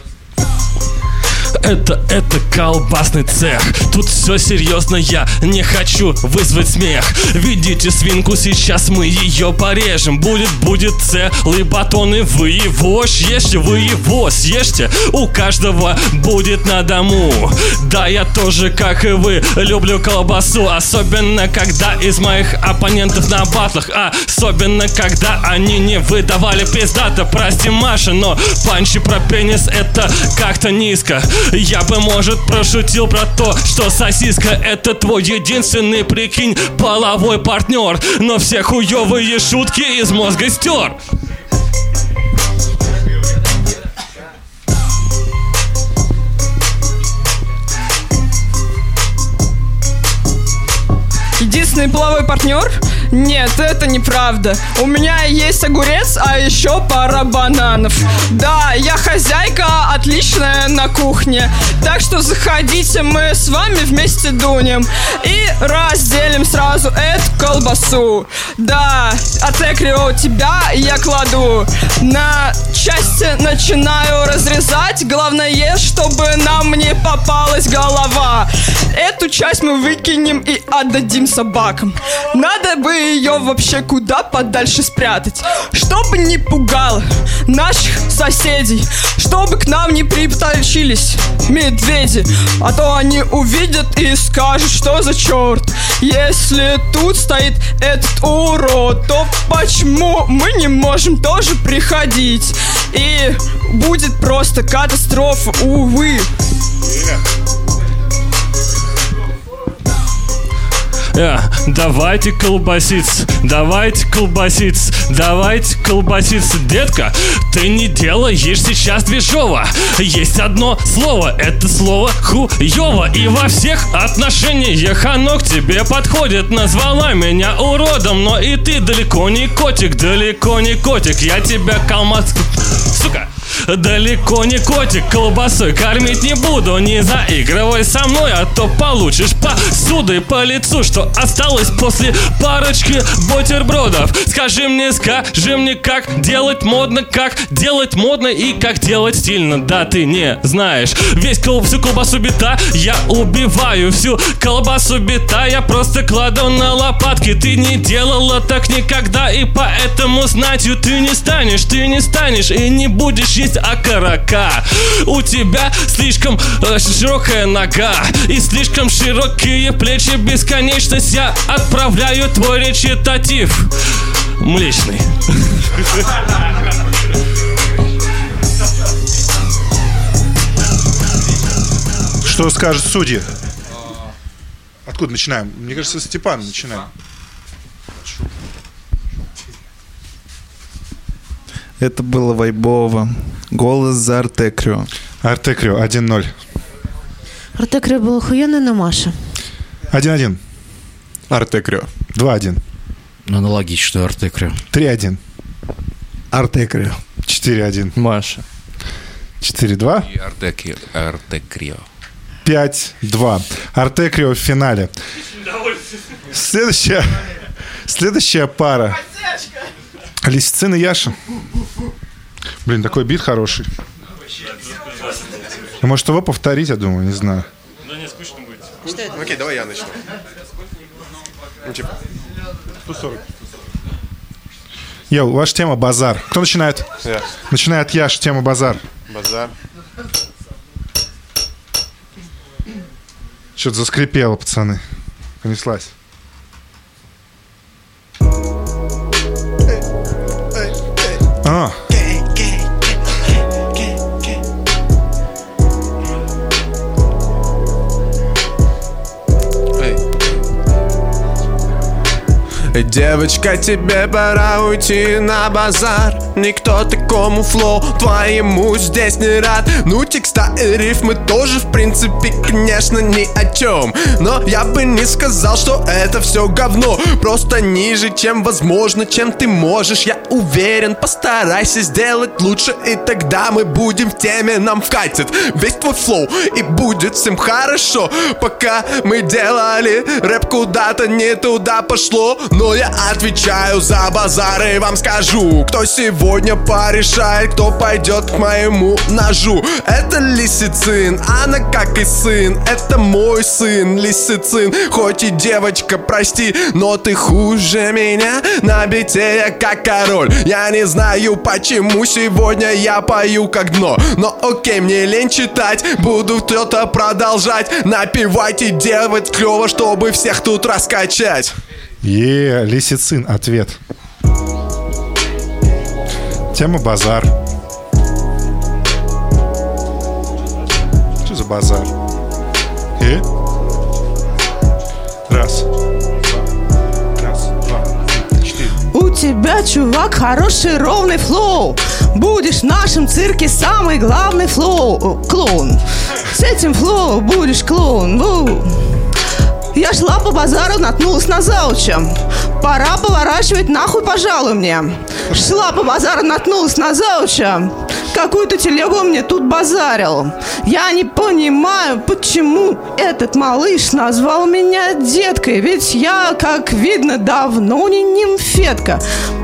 Это, это колбасный цех. Тут все серьезно, я не хочу вызвать смех. Видите свинку, сейчас мы ее порежем. Будет, будет целый батон и вы его съешьте Вы его съешьте, у каждого будет на дому. Да, я тоже, как и вы, люблю колбасу. Особенно, когда из моих оппонентов на батлах. Особенно, когда они не выдавали пиздата Прости, Маша, но панчи про пенис это как-то низко Я бы, может, прошутил про то, что сосиска это твой единственный, прикинь, половой партнер Но все хуевые шутки из мозга стер Единственный половой партнер? Нет, это неправда. У меня есть огурец, а еще пара бананов. Да, я хозяйка отличная на кухне. Так что заходите, мы с вами вместе дунем. И разделим сразу эту колбасу. Да, отекрио тебя я кладу. На части начинаю разрезать. Главное, чтобы нам не попалась голова. Эту часть мы выкинем и отдадим собакам. Надо бы ее вообще куда подальше спрятать, чтобы не пугало наших соседей, чтобы к нам не притащились медведи, а то они увидят и скажут, что за черт. Если тут стоит этот урод, то почему мы не можем тоже приходить? И будет просто катастрофа, увы. Э, давайте колбаситься, давайте колбаситься, давайте колбаситься, детка. Ты не делаешь сейчас движово. Есть одно слово, это слово хуёво. И во всех отношениях оно к тебе подходит. Назвала меня уродом, но и ты далеко не котик, далеко не котик. Я тебя калмат... Сука! Далеко не котик, колбасой кормить не буду Не заигрывай со мной, а то получишь посудой по лицу Что осталось после парочки бутербродов. Скажи мне, скажи мне, как делать модно Как делать модно и как делать стильно. Да ты не знаешь. Весь кол всю колбасу бита я убиваю Всю колбасу бита я просто кладу на лопатки. Ты не делала так никогда И поэтому знатью ты не станешь Ты не станешь и не будешь есть окорока У тебя слишком э, широкая нога И слишком широкие плечи Бесконечность я отправляю твой речитатив Млечный Что скажут судьи? Откуда начинаем? Мне кажется, Степан начинаем. Это было вайбово. Голос за Артекрио. Артекрио 1-0. Артекрио был охуенный, но Маша. 1-1. Артекрио. 2-1. Аналогично Артекрио. 3-1. Артекрио. 4-1. Маша. 4-2. И Артекрио. Артекрио. 5-2. Артекрио в финале. Следующая, следующая пара. Лисицин и Яша. Блин, такой бит хороший. А Может его повторить, я думаю, не знаю. Ну, Окей, давай я начну. Ну, типа, 140. Йоу, ваша тема базар. Кто начинает? Я. Начинает Яша, тема базар. базар. Что-то заскрипело, пацаны. Понеслась. А, Девочка, тебе пора уйти на базар Никто такому флоу твоему здесь не рад. Ну, текста и рифмы тоже, в принципе, конечно, ни о чем. Но я бы не сказал, что это все говно. Просто ниже, чем возможно, чем ты можешь. Я уверен, постарайся сделать лучше И тогда мы будем в теме, нам вкатит Весь твой флоу, и будет всем хорошо. Пока мы делали рэп куда-то не туда пошло. Но я отвечаю за базар и вам скажу Кто сегодня сегодня порешает, кто пойдет к моему ножу. Это лисицин, она как и сын. Это мой сын, лисицин. Хоть и девочка, прости, но ты хуже меня. На бите я как король. Я не знаю, почему сегодня я пою как дно. Но окей, мне лень читать Буду кто-то продолжать. Напевать и делать клево, чтобы всех тут раскачать. Е, лисицин, ответ. Тема базар. Что за базар? Э? Раз. Два. Три, четыре. У тебя, чувак, хороший ровный флоу Будешь в нашем цирке самый главный flow Клоун С этим flow будешь клоун Ву. Я шла по базару, наткнулась на зауча Пора поворачивать нахуй, пожалуй, мне Шла по базару, наткнулась на зауча. Какую-то телегу мне тут базарил. Я не понимаю, почему этот малыш назвал меня деткой. Ведь я, как видно, давно не нимфетка.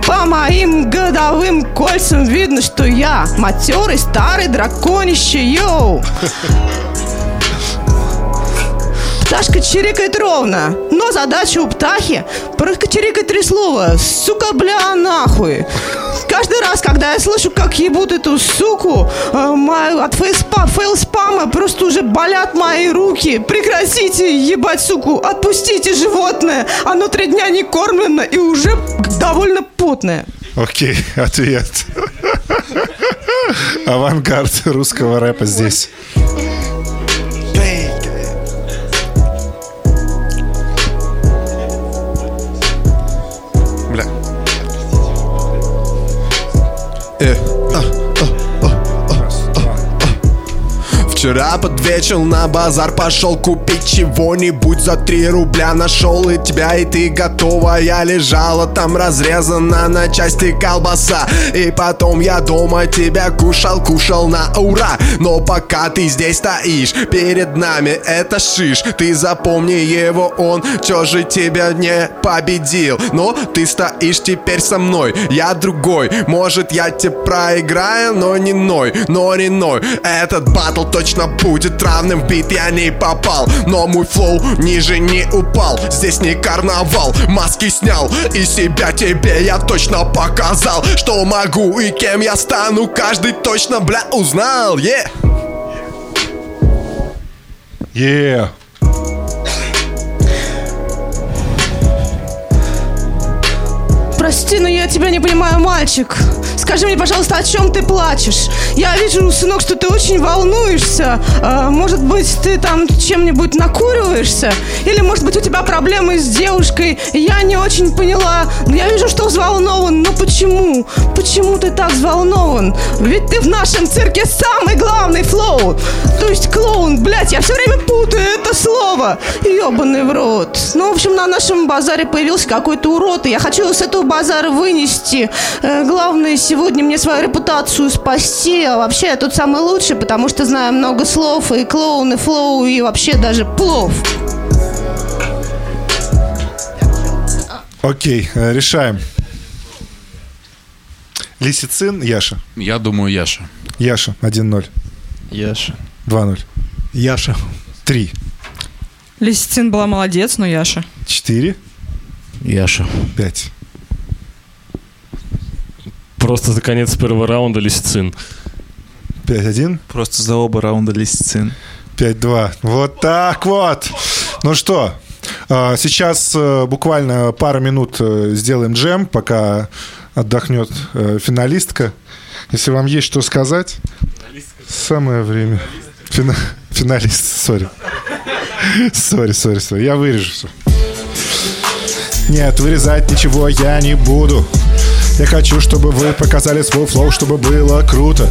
По моим годовым кольцам видно, что я Матерый старый драконище, йоу Пташка чирикает ровно, но задача у птахи прочирикать три слова. Сука, бля, нахуй. Каждый раз, когда я слышу, как ебут эту суку, э, от фейспа, фейспалма просто уже болят мои руки. Прекратите ебать суку, отпустите животное. Оно три дня не кормлено и уже довольно потное. Окей, ответ. Авангард русского рэпа здесь. Вчера под вечер на базар пошел купить чего-нибудь за 3 рубля. Нашел и тебя, и ты готова. Я лежала там разрезана на части колбаса. И потом я дома тебя кушал, кушал на ура. Но пока ты здесь стоишь перед нами, это шиш. Ты запомни его, он чё же тебя не победил. Но ты стоишь теперь со мной, я другой. Может я тебе проиграю, но не ной, но не ной. Этот батл точно будет равным, в бит я не попал Но мой флоу ниже не упал Здесь не карнавал, маски снял И себя тебе я точно показал Что могу и кем я стану Каждый точно, бля, узнал, е Е. Прости, но я тебя не понимаю, мальчик. Скажи мне, пожалуйста, о чем ты плачешь? Я вижу, сынок, что ты очень волнуешься. А, может быть, ты там чем-нибудь накуриваешься? Или, может быть, у тебя проблемы с девушкой? Я не очень поняла. Я вижу, что взволнован. Но почему? Почему ты так взволнован? Ведь ты в нашем цирке самый главный flow. То есть клоун, блядь, я все время путаю это слово. Ебаный в рот. Ну, в общем, на нашем базаре появился какой-то урод, и я хочу с этого базара вынести. Э, главное сегодня мне свою репутацию спасти. А вообще я тут самый лучший, потому что знаю много слов, и клоун, и flow, и вообще даже плов. Окей, э, решаем. Лисицин, Яша. Я думаю, Яша. Яша, 1-0. Яша. 2-0. Яша. 3. Лисицин была молодец, но Яша. 4. Яша. 5. Просто за конец первого раунда лисицин. 5-1. Просто за оба раунда лисицин. 5-2. Вот так вот. Ну что, а, сейчас э, буквально пару минут э, сделаем джем, пока отдохнет э, финалистка. Если вам есть что сказать, самое время. Фина- Финалист, сори. Сори, сори, сори. Я вырежу все. Нет, вырезать ничего я не буду. Я хочу, чтобы вы показали свой flow, чтобы было круто.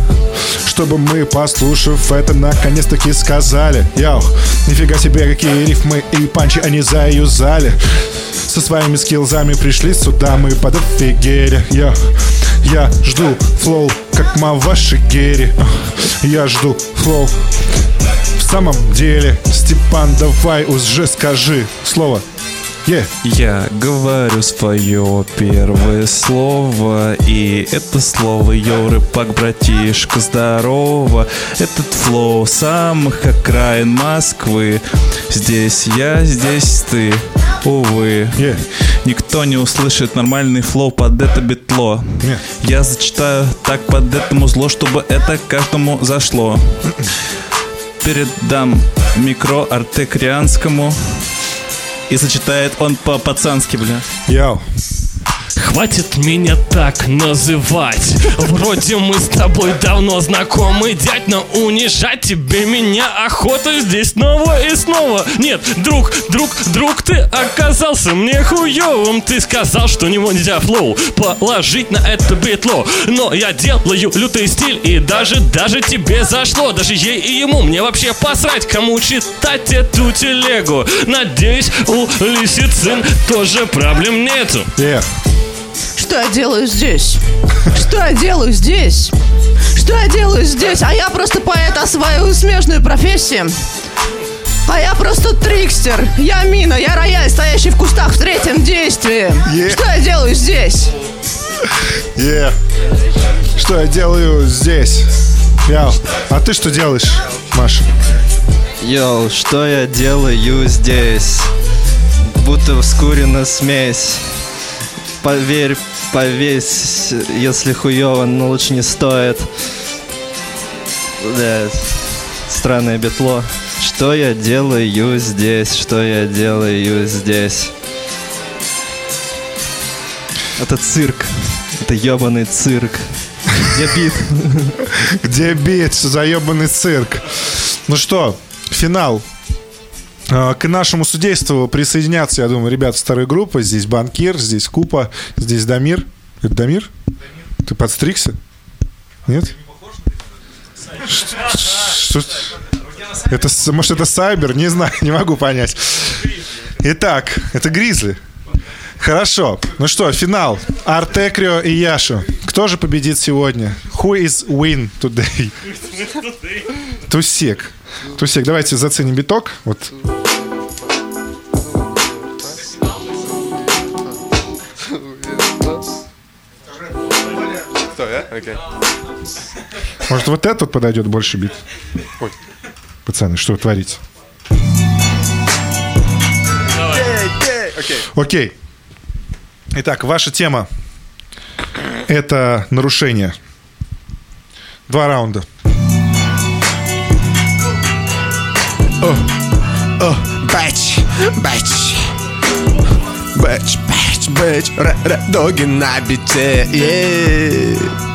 Чтобы мы, послушав это, наконец-таки сказали Йоу, нифига себе, какие рифмы и панчи они заюзали Со своими скиллзами пришли сюда, мы подофигели Йоу, я жду flow, как маваши гери. Я жду flow. В самом деле Степан, давай уже скажи слово Yeah. Я говорю свое первое слово И это слово йоу, Рыпак, братишка, здорово. Этот flow самых окраин Москвы. Здесь я, здесь ты. Увы, Yeah. никто не услышит нормальный flow под это битло Yeah. Я зачитаю так под этому зло, чтобы это каждому зашло. Передам микро артекрианскому И зачитает он по-пацански, бля Йоу. Хватит меня так называть. Вроде мы с тобой давно знакомы. Дядь, но унижать тебе меня охота. Здесь снова и снова. Нет, друг, друг, друг, ты оказался мне хуёвым. Ты сказал, что него нельзя flow Положить на это битло Но я делаю лютый стиль И даже, даже тебе зашло. Даже ей и ему Мне вообще посрать, кому читать эту телегу. Надеюсь, у лисицын тоже проблем нету. Yeah. Что я делаю здесь? Что я делаю здесь? Что я делаю здесь? А я просто поэт осваиваю смежную профессию. А я просто трикстер. Я мина, я рояль, стоящий в кустах в третьем действии. Е. Что я делаю здесь? Yeah. Что я делаю здесь? Яу. А ты что делаешь, Маша? Йоу, что я делаю здесь? Будто вскурена смесь. Поверь, повесь, если хуёво, но лучше не стоит. Да, странное бетло. Что я делаю здесь? Что я делаю здесь? Это цирк. Это ебаный цирк. Где бит? Где бит? Что за ебаный цирк? Ну что, финал. А, К нашему судейству присоединятся, я думаю, ребята старой группы. Здесь Банкир, здесь Купа, здесь Дамир. Это Дамир? Ты подстригся? Нет? Что? Это, может, это Сайбер? Не знаю, не могу понять. Итак, это Гризли. Хорошо. Ну что, финал. Артекрио и Яшу. Кто же победит сегодня? Who is win today? Тусек. Тусек, давайте заценим биток. Вот. Может, вот этот подойдет больше бит? Ой. Пацаны, что? Окей. Окей. Итак, ваша тема – это нарушение. Два раунда. Бэч, бэч. Бэч, бэч, бэч. Р, р, доги на бите. е.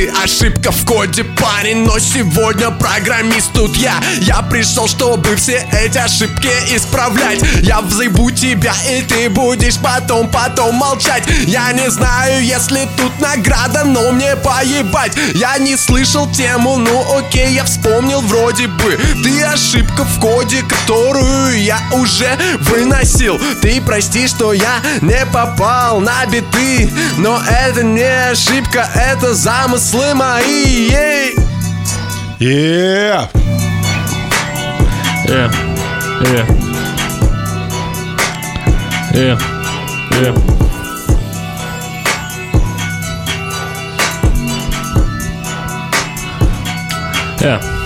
Ты ошибка в коде, парень, но сегодня программист тут я. Я пришел, чтобы все эти ошибки исправлять. Я взъебу тебя, и ты будешь потом, потом молчать. Я не знаю, если тут награда, но мне поебать. Я не слышал тему, ну окей, я вспомнил вроде бы. Ты ошибка в коде, которую я уже выносил. Ты прости, что я не попал на биты Но это не ошибка, это замыслы мои ей. Yeah! Э, э. Э, э. Э.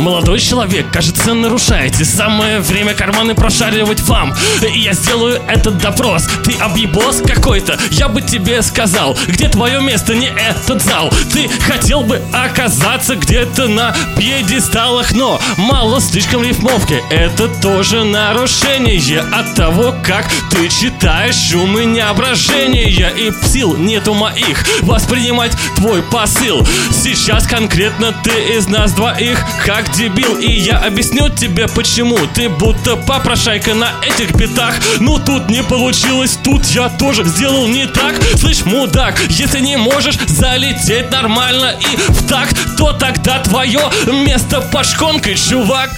Молодой человек, кажется, нарушаете Самое время карманы прошаривать вам. Я сделаю этот допрос. Ты объебос какой-то Я бы тебе сказал Где твое место, не этот зал. Ты хотел бы оказаться где-то на пьедесталах Но мало слишком рифмовки. Это тоже нарушение От того, как ты читаешь. У меня брожение И сил нету моих Воспринимать твой посыл. Сейчас конкретно ты из нас двоих Как дебил И я объясню тебе почему. Ты будто попрошайка на этих битах. Ну тут не получилось Тут я тоже сделал не так. Слышь, мудак, если не можешь залететь нормально и в такт То тогда твое место под шконкой, чувак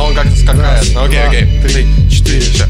но он как-то скакает. Окей, окей. Три, четыре, все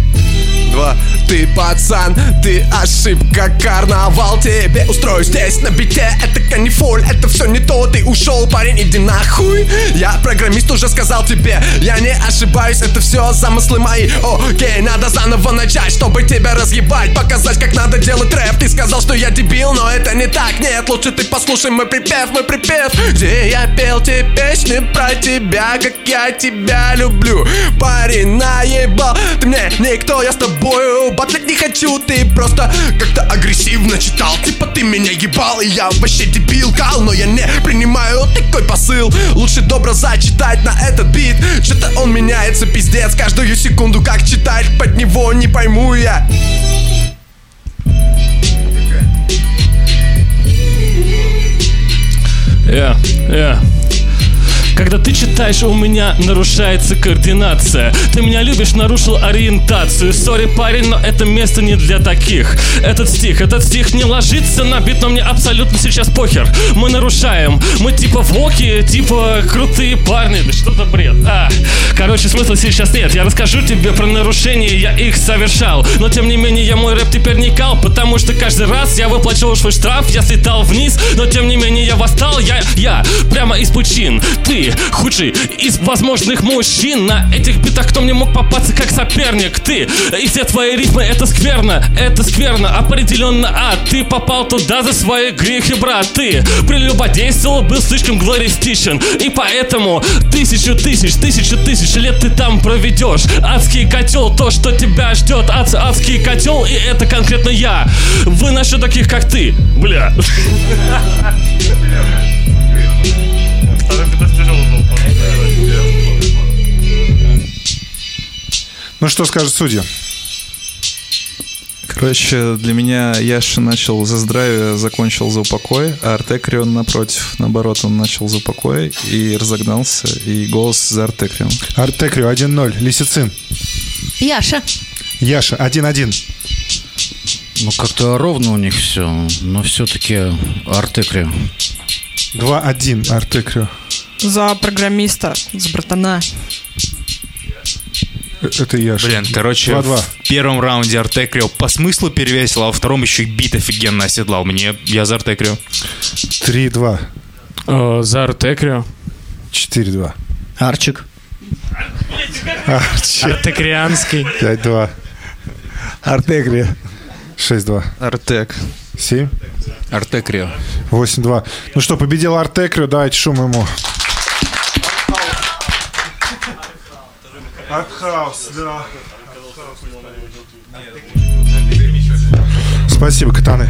пацан, ты ошибка, карнавал. Тебе устрою здесь на бите. Это канифоль, это все не то. Ты ушел, парень, иди нахуй. Я программист уже сказал тебе. Я не ошибаюсь, это все замыслы мои. Окей, надо заново начать, чтобы тебя разъебать. Показать, как надо делать рэп. Ты сказал, что я дебил, но это не так. Нет, лучше ты послушай мой припев, мой припев. Где я пел те песни про тебя Как я тебя люблю? Парень, наебал. Ты мне никто, я с тобою. Батлить не хочу Ты просто как-то агрессивно читал. Типа ты меня ебал, и я вообще дебил. Но я не принимаю такой посыл. Лучше добро зачитать на этот бит. Что-то он меняется, пиздец. Каждую секунду как читать под него не пойму я. Yeah, yeah. Когда ты читаешь, у меня нарушается координация. Ты меня любишь, нарушил ориентацию. Sorry, парень, но это место не для таких. Этот стих, этот стих не ложится на бит Но мне абсолютно сейчас похер. Мы нарушаем, мы типа воки Типа крутые парни. Да что за бред, а? Короче, смысла сейчас нет. Я расскажу тебе про нарушения, я их совершал. Но тем не менее я мой рэп теперь не кал Потому что каждый раз я выплачивал свой штраф Я слетал вниз, но тем не менее я восстал Я, я, прямо из пучин. Ты, худший из возможных мужчин. На этих битах кто мне мог попасться как соперник? Ты, и все твои рифмы это скверно Это скверно, определенно А ты попал туда за свои грехи, брат. Ты прелюбодействовал, был слишком глористичен. И поэтому тысячу тысяч, тысячу тысяч лет ты там проведешь. Адский котел, то, что тебя ждет. Ад, Адский котел, и это конкретно я. Выношу таких, как ты, бля Ну что скажет судья? Короче, для меня Яша начал за здравие, закончил за упокой, а Артекрион, напротив, наоборот, он начал за упокой и разогнался, и голос за Артекрион. Артекрио 1-0. Лисицин. Яша. Яша 1-1. Ну, как-то ровно у них все, но все-таки Артекри. 2-1. Артекрио. За программиста, за братана. Э, Это Яша. Блин, короче, 2-2. в первом раунде Артекрио по смыслу перевесил, а во втором еще и бит офигенно оседлал. Мне, я за Артекрио. 3-2. Э, За Артекрио 4-2. Арчик. Арчи. Артекрианский 5-2. Артегрия. 6-2. Артек. 7. Артекрио. 8-2. Ну что, победил Артекрио. Давайте шум ему. Артхаус, да. Спасибо, катаны.